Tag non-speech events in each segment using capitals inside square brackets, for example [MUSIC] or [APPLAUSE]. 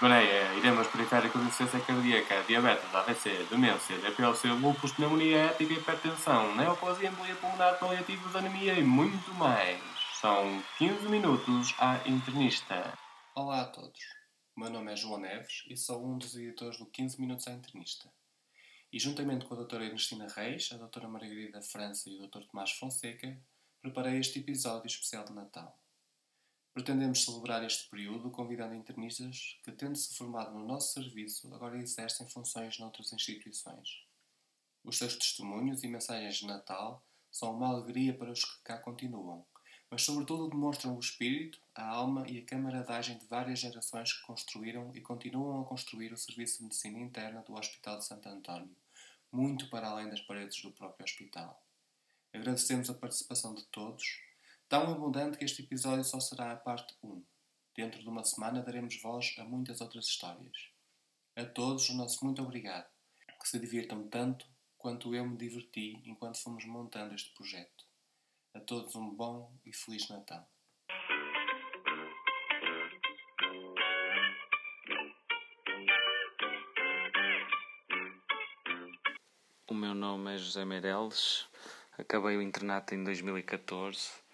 gonorreia, edemas periféricos, insuficiência cardíaca, diabetes, AVC, demência, DPLC, lúpus, pneumonia ética, hipertensão, neoplasia, embolia pulmonar, paliativos, anemia e muito mais. São 15 minutos à internista. Olá a todos. Meu nome é João Neves e sou um dos editores do 15 Minutos à Internista. E juntamente com a doutora Ernestina Reis, a doutora Margarida França e o doutor Tomás Fonseca, preparei este episódio especial de Natal. Pretendemos celebrar este período convidando internistas que, tendo-se formado no nosso serviço, agora exercem funções noutras instituições. Os seus testemunhos e mensagens de Natal são uma alegria para os que cá continuam, mas sobretudo demonstram o espírito, a alma e a camaradagem de várias gerações que construíram e continuam a construir o Serviço de Medicina Interna do Hospital de Santo António, muito para além das paredes do próprio hospital. Agradecemos a participação de todos Tão abundante que este episódio só será a parte 1. Dentro de uma semana daremos voz a muitas outras histórias. A todos o nosso muito obrigado. Que se divirtam tanto quanto eu me diverti enquanto fomos montando este projeto. A todos um bom e feliz Natal. O meu nome é José Meireles, acabei o internato em 2014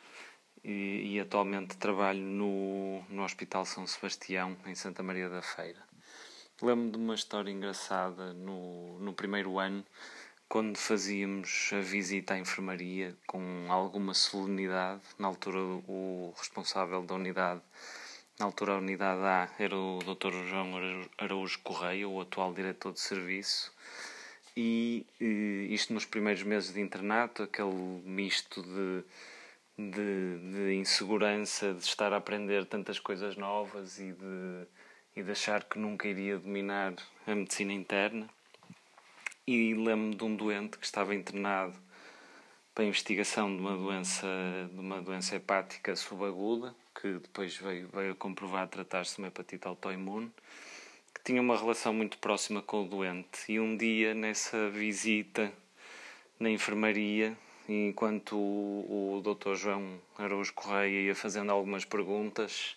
e, e atualmente trabalho no, no Hospital São Sebastião, em Santa Maria da Feira. Lembro de uma história engraçada no, no primeiro ano, quando fazíamos a visita à enfermaria com alguma solenidade. Na altura, o responsável da unidade, na altura, a unidade A era o Dr. João Araújo Correia, o atual diretor de serviço. E, e isto nos primeiros meses de internato, aquele misto de de, de insegurança, de estar a aprender tantas coisas novas e de, e de achar que nunca iria dominar a medicina interna. E lembro-me de um doente que estava internado para a investigação de uma doença, de uma doença hepática subaguda, que depois veio, veio a comprovar tratar-se de uma hepatite autoimune, que tinha uma relação muito próxima com o doente. E um dia, nessa visita na enfermaria, enquanto o, o Dr. João Araújo Correia ia fazendo algumas perguntas,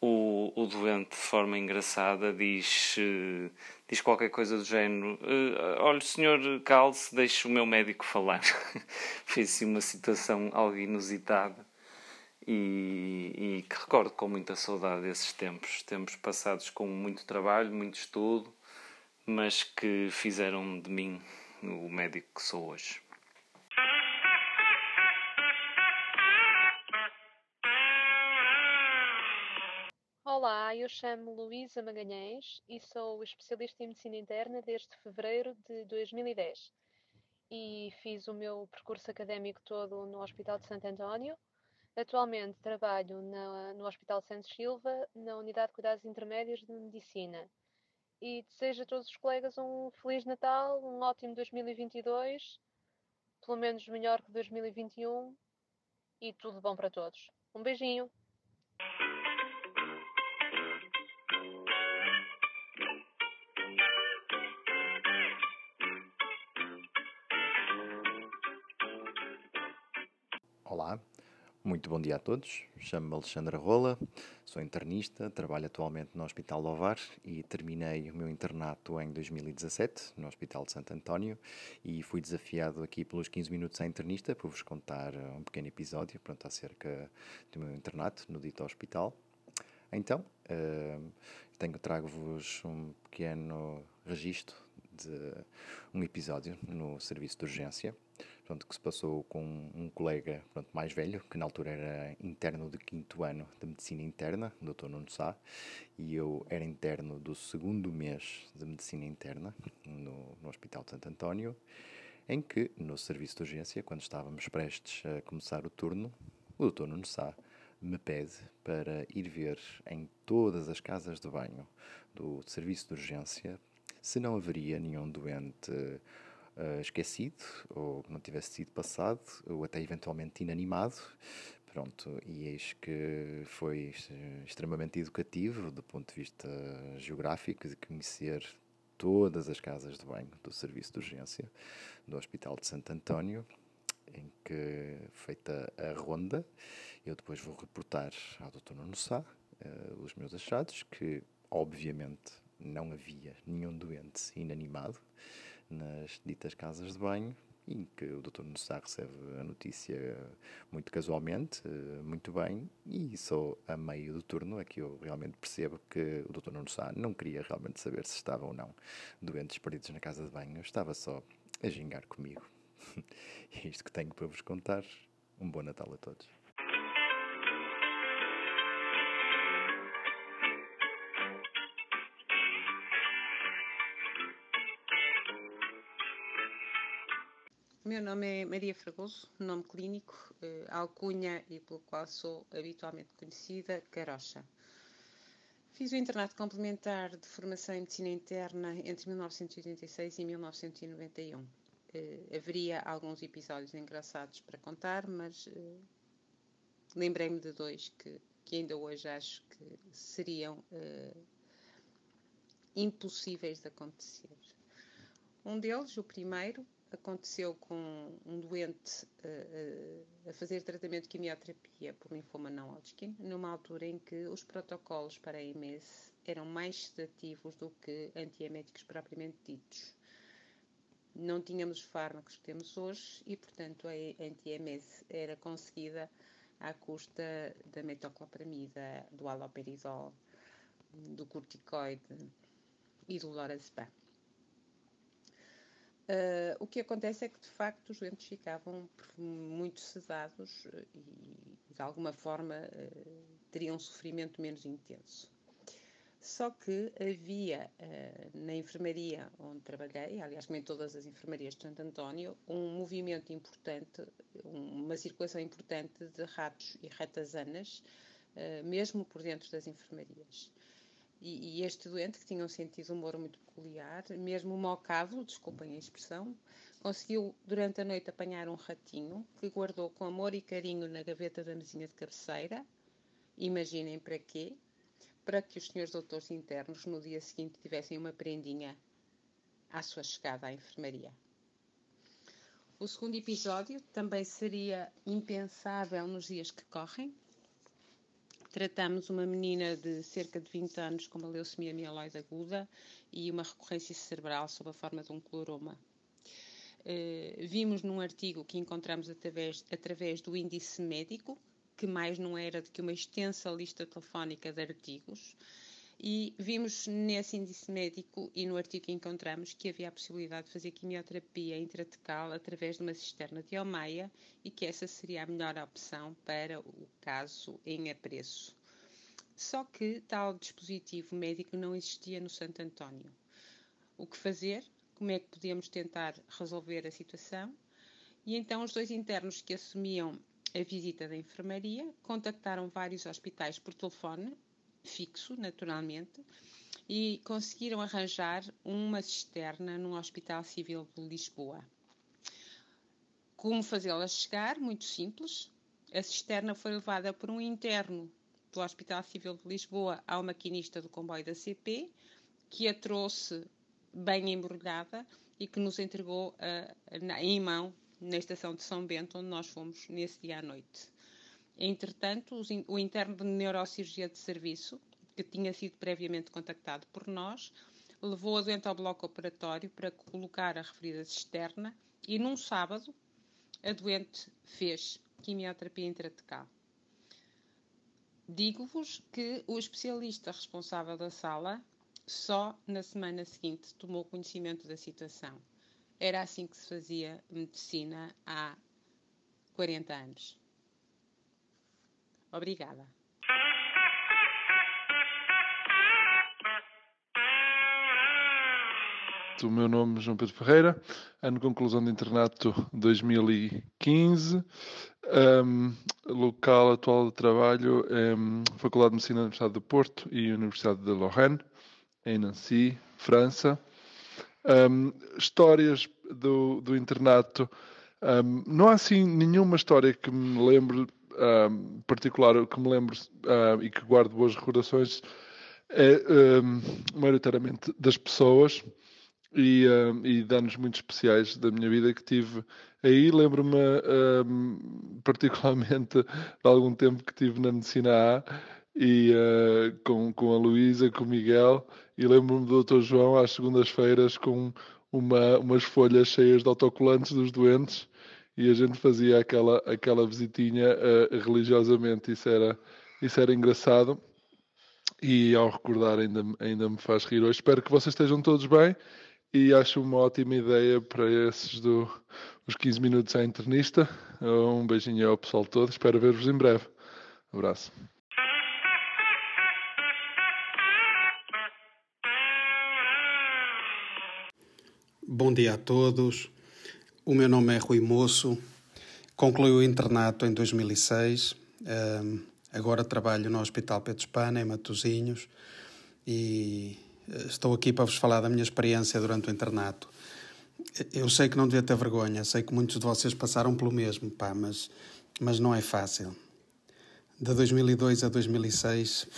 o, o doente, de forma engraçada, diz, uh, diz qualquer coisa do género: uh, Olha, senhor calce, deixe o meu médico falar. [LAUGHS] Fez assim uma situação algo inusitada e, e que recordo com muita saudade desses tempos. Tempos passados com muito trabalho, muito estudo, mas que fizeram de mim o médico que sou hoje. Eu chamo Luísa Magalhães e sou especialista em medicina interna desde fevereiro de 2010 e fiz o meu percurso académico todo no Hospital de Santo António. Atualmente trabalho na, no Hospital Santos Silva, na Unidade de Cuidados Intermédios de Medicina. E desejo a todos os colegas um Feliz Natal, um ótimo 2022, pelo menos melhor que 2021 e tudo bom para todos. Um beijinho! Muito bom dia a todos. Chamo-me Alexandra Rola, sou internista, trabalho atualmente no Hospital do Ovar e terminei o meu internato em 2017 no Hospital de Santo António e fui desafiado aqui pelos 15 minutos à internista para vos contar um pequeno episódio pronto, acerca do meu internato no dito hospital. Então, uh, trago-vos um pequeno registro de um episódio no serviço de urgência pronto, que se passou com um colega pronto, mais velho, que na altura era interno do quinto ano de Medicina Interna, o Dr. Nuno Sá, e eu era interno do segundo mês de Medicina Interna no, no Hospital de Santo António, em que, no serviço de urgência, quando estávamos prestes a começar o turno, o Dr. Nuno Sá me pede para ir ver em todas as casas de banho do serviço de urgência se não haveria nenhum doente uh, esquecido ou que não tivesse sido passado ou até eventualmente inanimado. Pronto, e eis que foi extremamente educativo do ponto de vista geográfico de conhecer todas as casas de banho do serviço de urgência do Hospital de Santo António, em que, feita a ronda, eu depois vou reportar ao Dr. Nuno Sá uh, os meus achados, que obviamente, não havia nenhum doente inanimado nas ditas casas de banho, em que o Dr. Nussá recebe a notícia muito casualmente, muito bem, e só a meio do turno é que eu realmente percebo que o Dr. Nussá não queria realmente saber se estavam ou não doentes perdidos na casa de banho, estava só a gingar comigo. [LAUGHS] é isto que tenho para vos contar. Um bom Natal a todos. Meu nome é Maria Fragoso, nome clínico, eh, alcunha e pelo qual sou habitualmente conhecida, Carocha. Fiz o internato complementar de formação em medicina interna entre 1986 e 1991. Eh, haveria alguns episódios engraçados para contar, mas eh, lembrei-me de dois que, que, ainda hoje acho que seriam eh, impossíveis de acontecer. Um deles, o primeiro, aconteceu com um doente uh, a fazer tratamento de quimioterapia por linfoma não Hodgkin, numa altura em que os protocolos para a MS eram mais sedativos do que antieméticos propriamente ditos. Não tínhamos os fármacos que temos hoje e, portanto, a anti-MS era conseguida à custa da metoclopramida, do haloperidol, do corticoide e do lorazepam. Uh, o que acontece é que, de facto, os doentes ficavam muito sedados eh, e, de alguma forma, uh, teriam um sofrimento menos intenso. Só que havia uh, na enfermaria onde trabalhei, aliás, como em todas as enfermarias de Santo António, um movimento importante, uma circulação importante de ratos e ratazanas, mesmo por dentro das enfermarias. E, e, este doente, que tinha um sentido de humor muito peculiar, mesmo mocado, desculpem a expressão, conseguiu durante a noite apanhar um ratinho que guardou com amor e carinho na gaveta da mesinha de cabeceira. Imaginem para quê? Para que os senhores doutores internos no dia seguinte tivessem uma prendinha à sua chegada à enfermaria. O segundo episódio também seria impensável nos dias que correm, Tratamos uma menina de cerca de 20 anos com uma leucemia mieloide aguda e uma recorrência cerebral sob a forma de um cloroma. Uh, vimos num artigo que encontramos através, através do índice médico, que mais não era do que uma extensa lista telefónica de artigos, e vimos nesse índice médico e no artigo que encontramos que havia a possibilidade de fazer quimioterapia intratecal através de uma cisterna de Almeia e que essa seria a melhor opção para o caso em apreço. Só que tal dispositivo médico não existia no Santo António. O que fazer? Como é que podíamos tentar resolver a situação? E então os dois internos que assumiam a visita da enfermaria contactaram vários hospitais por telefone fixo, naturalmente, e conseguiram arranjar uma cisterna num Hospital Civil de Lisboa. Como fazê-la chegar? Muito simples. A cisterna foi levada por um interno do Hospital Civil de Lisboa ao maquinista do comboio da CP, que a trouxe bem embrulhada e que nos entregou uh, em mão na estação de São Bento, onde nós fomos nesse dia à noite. Entretanto, o interno de neurocirurgia de serviço, que tinha sido previamente contactado por nós, levou a doente ao bloco operatório para colocar a referida cisterna e, num sábado, a doente fez quimioterapia intratecal. Digo-vos que o especialista responsável da sala só na semana seguinte tomou conhecimento da situação. Era assim que se fazia medicina há 40 anos. Obrigada. O meu nome é João Pedro Ferreira, ano de conclusão de internato 2015. Um, local atual de trabalho é um, Faculdade de Medicina da Universidade do Porto e Universidade de Lorraine, em Nancy, França. Um, histórias do, do internato. não há assim nenhuma história que me lembre um, particular que me lembro uh, e que guardo boas recordações é um, maioritariamente das pessoas e, um, e de anos muito especiais da minha vida que tive aí. Lembro-me [LAUGHS] particularmente de algum tempo que tive na Medicina A e uh, com, com a Luísa, com o Miguel, e lembro-me do Dr. João às segundas-feiras com uma, umas folhas cheias de autocolantes dos doentes e a gente fazia aquela, aquela visitinha uh, religiosamente, isso era, isso era engraçado e ao recordar ainda, ainda me faz rir hoje. Espero que vocês estejam todos bem e acho uma ótima ideia para esses do, os 15 minutos à internista. Um beijinho ao pessoal todo, espero ver-vos em breve. Um abraço. Bom dia a todos. O meu nome é Rui Moço. Concluí o internato em 2006. Um, agora trabalho no Hospital Pedro Espana, em Matosinhos, e eh, estou aqui para vos falar da minha experiência durante o internato. Eu sei que não devia ter vergonha, sei que muitos de vocês passaram pelo mesmo, pá, mas, mas não é fácil. De 2002 a 2006,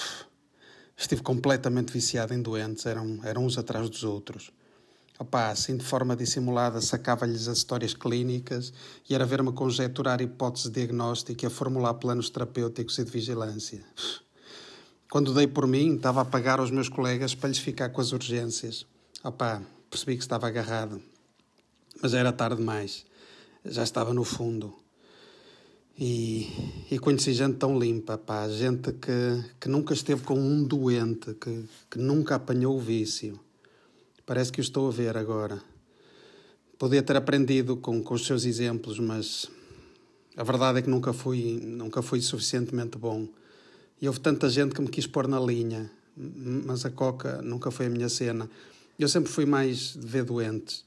estive completamente viciado em doentes, eram, eram uns atrás dos outros. Opa, assim de forma dissimulada sacava-lhes as histórias clínicas e era ver-me conjecturar e a formular planos terapêuticos e de vigilância. Quando dei por mim, estava a pagar aos meus colegas para lhes ficar com as urgências. Opa, percebi que estava agarrado. Mas era tarde demais. Já estava no fundo. E, e conheci gente tão limpa, pá, gente que, que nunca esteve com um doente, que, que nunca apanhou o vício. Parece que o estou a ver agora. Podia ter aprendido com, com os seus exemplos, mas a verdade é que nunca fui, nunca fui suficientemente bom. E houve tanta gente que me quis pôr na linha, mas a coca nunca foi a minha cena. Eu sempre fui mais de ver doentes.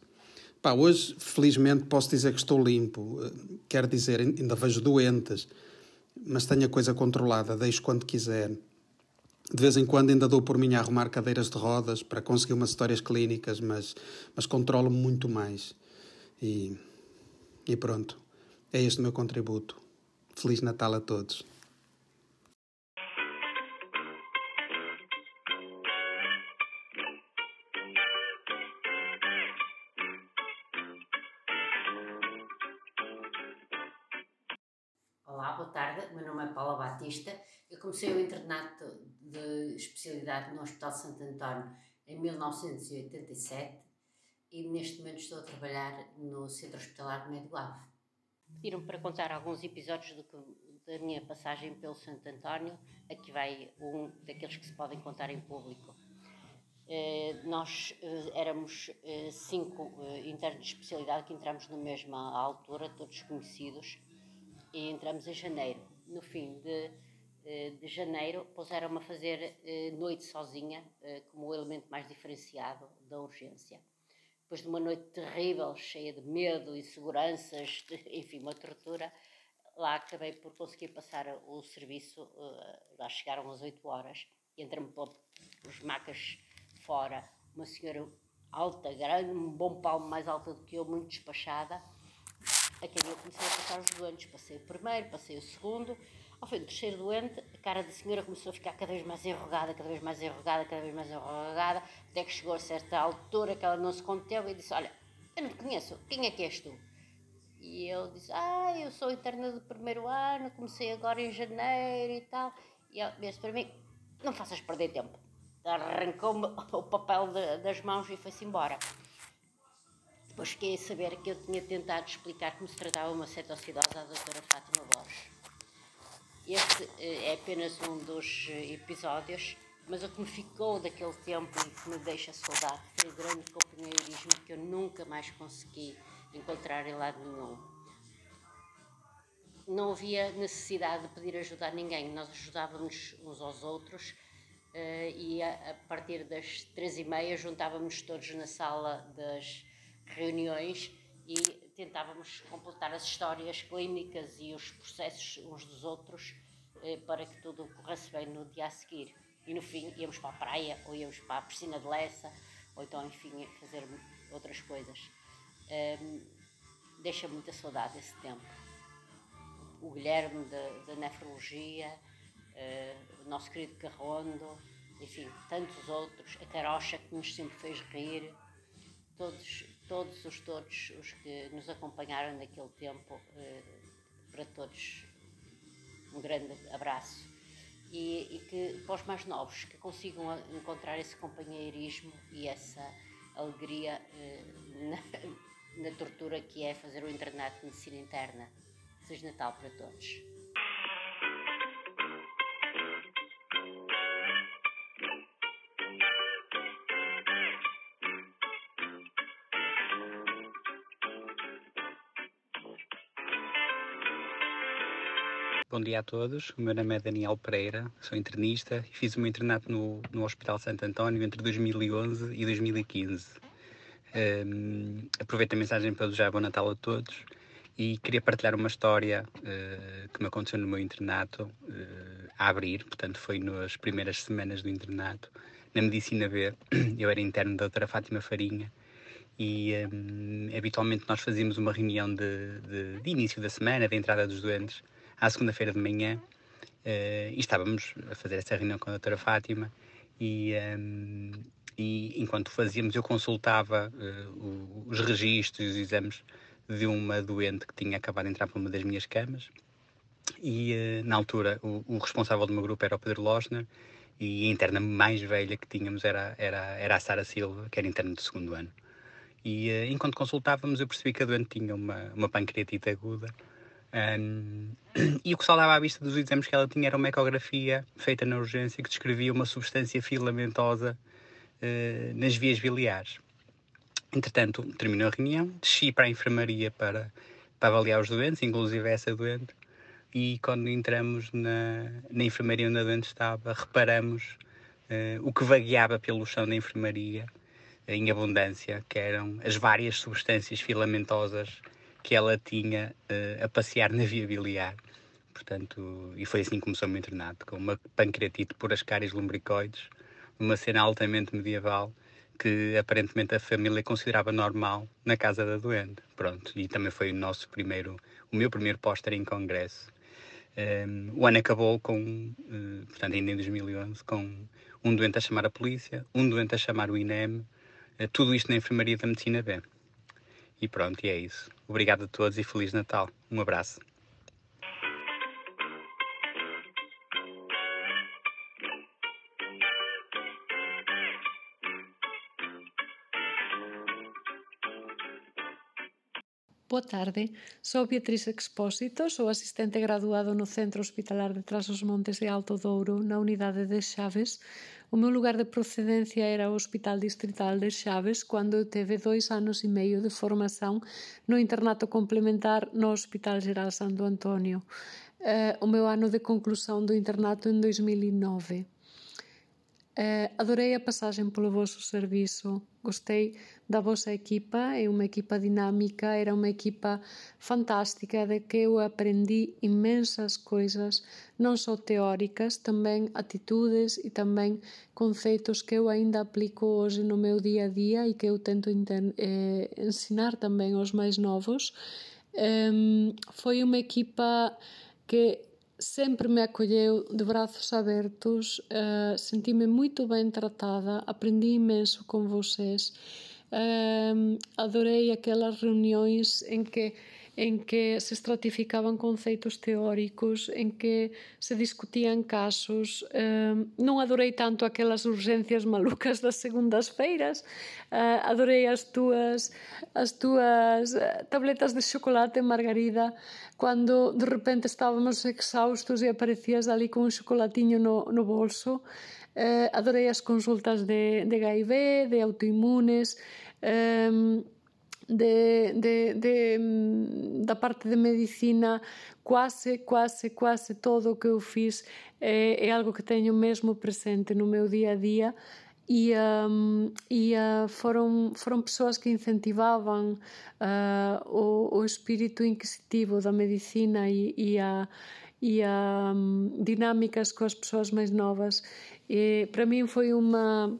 Pá, hoje, felizmente, posso dizer que estou limpo. Quer dizer, ainda vejo doentes, mas tenho a coisa controlada, deixo quando quiser. De vez em quando ainda dou por mim a arrumar cadeiras de rodas para conseguir umas histórias clínicas, mas, mas controlo-me muito mais. E, e pronto, é este o meu contributo. Feliz Natal a todos. Olá, boa tarde. Meu nome é Paula Batista. Comecei o internato de especialidade no Hospital Santo António em 1987 e neste momento estou a trabalhar no Centro Hospitalar de Médio Ave. Para contar alguns episódios do que, da minha passagem pelo Santo António. Aqui vai um daqueles que se podem contar em público. Eh, nós eh, éramos eh, cinco internos de especialidade que entramos na mesma altura, todos conhecidos, e entramos em janeiro. No fim de de janeiro, puseram-me a fazer eh, noite sozinha, eh, como o elemento mais diferenciado da urgência. Depois de uma noite terrível, cheia de medo, inseguranças, [LAUGHS] enfim, uma tortura, lá acabei por conseguir passar o serviço, lá chegaram às 8 horas, entra-me pelos macas fora, uma senhora alta, grande, um bom palmo mais alta do que eu, muito despachada, a quem eu comecei a passar os doentes. Passei o primeiro, passei o segundo, ao fim do terceiro doente, a cara da senhora começou a ficar cada vez mais enrugada, cada vez mais enrugada, cada vez mais enrugada, até que chegou a certa altura que ela não se conteve e disse: Olha, eu não te conheço, quem é que és tu? E eu disse: Ah, eu sou interna do primeiro ano, comecei agora em janeiro e tal. E ela disse para mim: Não faças perder tempo. Arrancou-me o papel de, das mãos e foi-se embora. Depois fiquei a saber que eu tinha tentado explicar como se tratava uma cetoacidose à doutora Fátima Borges. Este eh, é apenas um dos eh, episódios, mas o que me ficou daquele tempo e que me deixa saudade foi o grande companheirismo que eu nunca mais consegui encontrar em lado nenhum. Não havia necessidade de pedir ajuda a ninguém, nós ajudávamos uns aos outros uh, e a, partir das três e meia juntávamos todos na sala das reuniões e tentávamos completar as histórias clínicas e os processos uns dos outros eh, para que tudo corresse bem no dia a seguir. E no fim íamos para a praia, ou íamos para a piscina de Lessa, ou então, enfim, fazer outras coisas. Um, ehm, deixa muita saudade esse tempo. O Guilherme da nefrologia, uh, o nosso querido Carrondo, enfim, tantos outros, a Carocha que nos sempre fez rir, todos todos os todos os que nos acompanharam naquele tempo, eh, para todos um grande abraço e, e que para os mais novos que consigam encontrar esse companheirismo e essa alegria eh, na, na tortura que é fazer o internato de medicina interna. Feliz Natal para todos. Bom dia a todos, o meu nome é Daniel Pereira, sou internista e fiz o meu internato no, no Hospital Santo António entre 2011 e 2015. Um, aproveito a mensagem para desejar bom Natal a todos e queria partilhar uma história uh, que me aconteceu no meu internato uh, a abrir, portanto foi nas primeiras semanas do internato, na Medicina B, eu era interno da doutora Fátima Farinha e um, habitualmente nós fazíamos uma reunião de, de, de início da semana, de entrada dos doentes, à segunda-feira de manhã uh, e estávamos a fazer essa reunião com a doutora Fátima e, um, ehm, e enquanto fazíamos eu consultava uh, os registros os exames de uma doente que tinha acabado de entrar para uma das minhas camas e uh, na altura o, o, responsável do meu grupo era o Pedro Losner e a interna mais velha que tínhamos era, era, era a Sara Silva, que era interna do segundo ano. E uh, enquanto consultávamos eu percebi que a doente tinha uma, uma pancreatite aguda um, [CLEARS THROAT] e o que saltava à vista dos exames que ela tinha era uma ecografia feita na urgência que descrevia uma substância filamentosa uh, nas vias biliares. Entretanto, terminou a reunião, desci para a enfermaria para, para avaliar os doentes, inclusive essa doente, e quando entramos na, na enfermaria onde a doente estava, reparamos uh, o que vagueava pelo chão da enfermaria em abundância, que eram as várias substâncias filamentosas que ela tinha uh, a passear na via biliar. Portanto, e foi assim que começou o meu internato, com uma pancreatite por ascários lumbricoides, uma cena altamente medieval que aparentemente a família considerava normal na casa da doente. Pronto, e também foi o nosso primeiro, o meu primeiro póster em congresso. Um, ehm, o ano acabou com, uh, portanto, ainda em 2011, com um doente a chamar a polícia, um doente a chamar o INEM, uh, tudo isto na enfermaria da medicina B. E pronto, e é isso. Obrigado a todos e Feliz Natal. Um abraço. Boa tarde, sou Beatriz Expósito, sou asistente graduado no Centro Hospitalar de Trás-os-Montes de Alto Douro, na unidade de Chaves, o meu lugar de procedencia era o Hospital Distrital de Chaves, quando eu teve dois anos e meio de formação no internato complementar no Hospital Geral Santo Antônio. Uh, o meu ano de conclusão do internato em 2009. Uh, adorei a passagem pelo vosso serviço, gostei da vossa equipa, é uma equipa dinâmica, era uma equipa fantástica de que eu aprendi imensas coisas, não só teóricas, também atitudes e também conceitos que eu ainda aplico hoje no meu dia a dia e que eu tento eh, ensinar também aos mais novos. Um, foi uma equipa que sempre me acolheu de braços abertos, uh, senti-me muito bem tratada, aprendi imenso com vocês. Uh, adorei aquelas reuniões em que en que se estratificaban conceitos teóricos, en que se discutían casos. Eh, non adorei tanto aquelas urgencias malucas das segundas feiras, uh, adorei as túas, as túas eh, tabletas de chocolate, Margarida, cando de repente estábamos exaustos e aparecías ali con un chocolatiño no, no bolso. Uh, adorei as consultas de, de HIV, de autoimunes, um, de, de, de, mm, da parte de medicina, quase, quase, quase todo o que eu fiz é, é algo que tenho mesmo presente no meu dia a dia e, um, e uh, foram, foram pessoas que incentivavam uh, o, o espírito inquisitivo da medicina e, e a, e a um, dinâmicas com as pessoas mais novas. E, para mim foi uma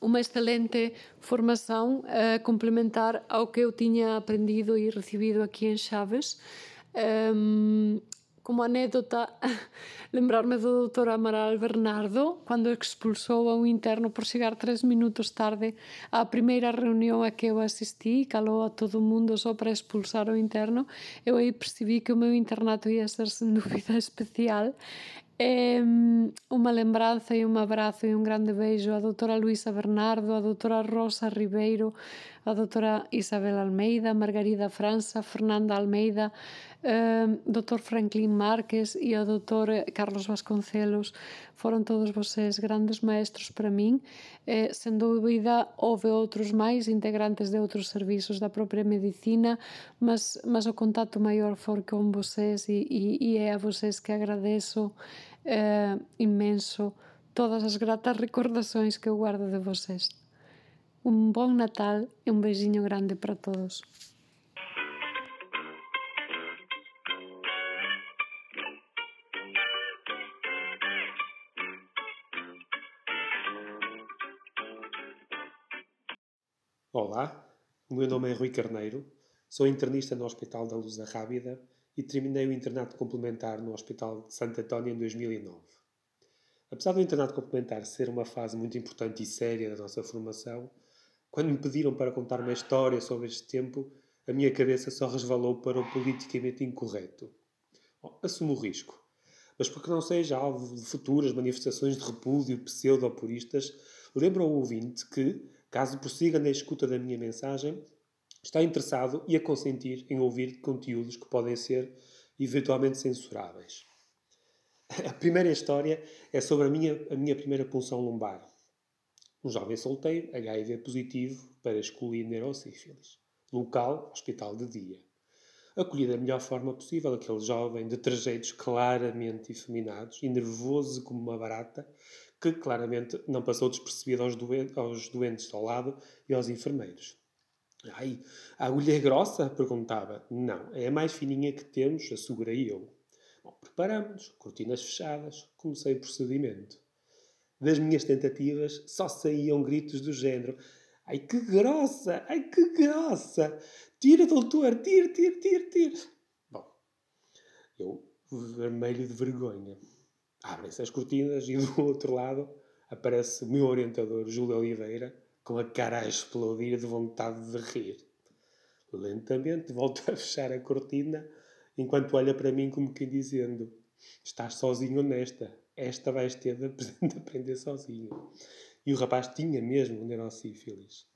uma excelente formação uh, complementar ao que eu tinha aprendido e recebido aqui em Chaves. Um, como anécdota, [LAUGHS] lembrar-me do Dr. Amaral Bernardo, quando expulsou a um interno por chegar três minutos tarde à primeira reunião a que eu assisti, calou a todo mundo só para expulsar o interno, eu aí percebi que o meu internato ia ser sem [LAUGHS] dúvida especial E, um unha lembranza e un abrazo e un grande beijo a doutora Luisa Bernardo, a doutora Rosa Ribeiro, a doutora Isabel Almeida, Margarida França, Fernanda Almeida, um, doutor Franklin Márquez e ao doutor Carlos Vasconcelos. Foron todos vocês grandes maestros para min. Eh, sen dúbida, houve outros máis integrantes de outros servizos da propia medicina, mas, mas o contacto maior for con vocês e, e, e é a vocês que agradeço eh, imenso todas as gratas recordações que eu guardo de vocês. Un bon Natal e un beijinho grande para todos. Olá, o meu nome é Rui Carneiro, sou internista no Hospital da Luz da Rábida e terminei o internato complementar no Hospital de Santo António em 2009. Apesar do internato complementar ser uma fase muito importante e séria da nossa formação, quando me pediram para contar uma história sobre este tempo, a minha cabeça só resvalou para o politicamente incorreto. Bom, assumo o risco. Mas porque não seja alvo de futuras manifestações de repúdio pseudo-puristas, lembro ao ouvinte que, caso prossiga na escuta da minha mensagem, está interessado e a consentir em ouvir conteúdos que podem ser eventualmente censuráveis. A primeira história é sobre a minha, a minha primeira punção lombar um jovem solteiro, HIV positivo para excluir neurosífilis. Local, hospital de dia. Acolhi da melhor forma possível aquele jovem de trejeitos claramente efeminados e nervoso como uma barata, que claramente não passou despercebido aos, doen aos doentes ao lado e aos enfermeiros. Ai, a agulha é grossa? perguntava. Não, é a mais fininha que temos, assegurei eu. Bom, preparamos, cortinas fechadas, comecei o procedimento das minhas tentativas só saíam gritos do género: Ai que grossa! Ai que grossa! Tira, doutor! Tira, tira, tira, tira! Bom, eu vermelho de vergonha. Abrem-se as cortinas e do outro lado aparece o meu orientador, Júlio Oliveira, com a cara a explodir de vontade de rir. Lentamente volto a fechar a cortina, enquanto olha para mim como que dizendo: Estás sozinho nesta esta vais ter [LAUGHS] de aprender sozinho. E o rapaz tinha mesmo neurosífilis.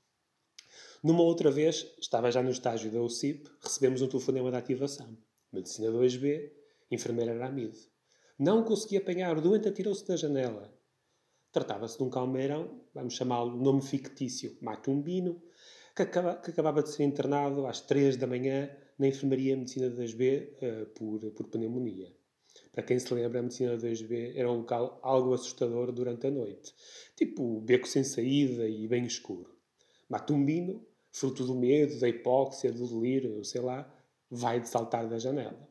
Numa outra vez, estava já no estágio da UCIP, recebemos um telefonema de ativação. Medicina 2B, enfermeira Aramide. Não consegui apanhar, o doente atirou-se da janela. Tratava-se de um calmeirão, vamos chamá-lo nome fictício, Matumbino, que, acaba, que acabava de ser internado às 3 da manhã na enfermaria Medicina 2B uh, eh, por, por pneumonia. Para quem se lembra, a medicina 2B era um local algo assustador durante a noite. Tipo beco sem saída e bem escuro. Matumbino, fruto do medo, da hipóxia, do delírio, sei lá, vai de saltar da janela.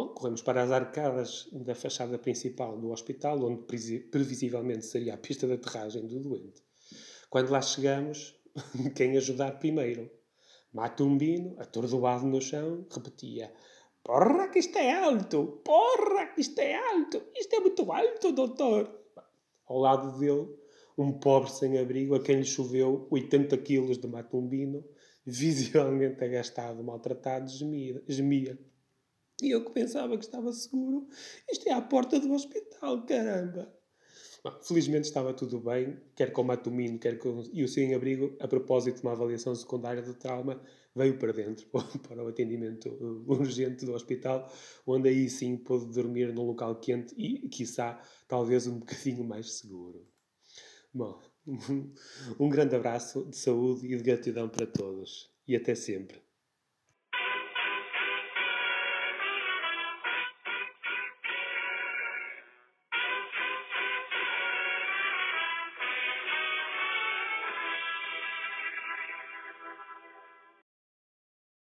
Bom, corremos para as arcadas da fachada principal do hospital, onde previsivelmente seria a pista de aterragem do doente. Quando lá chegamos, [LAUGHS] quem ajudar primeiro? Matumbino, atordoado no chão, repetia Porra, que isto é alto! Porra, que isto é alto! Isto é muito alto, doutor! Ao lado dele, um pobre sem-abrigo a quem lhe choveu 80 quilos de matumbino, [LAUGHS] visivelmente agastado, maltratado, gemia, gemia. E eu que pensava que estava seguro, isto é à porta do hospital, caramba! Bom, felizmente estava tudo bem, quer com matumino, quer com e o sem-abrigo, a propósito de uma avaliação secundária de trauma, veio para dentro, [LAUGHS] para o atendimento uh, urgente do hospital, onde aí sim pôde dormir num local quente e, quiçá, talvez um [LAUGHS] bocadinho mais seguro. Bom, [LAUGHS] um grande abraço de saúde e de gratidão para todos e até sempre.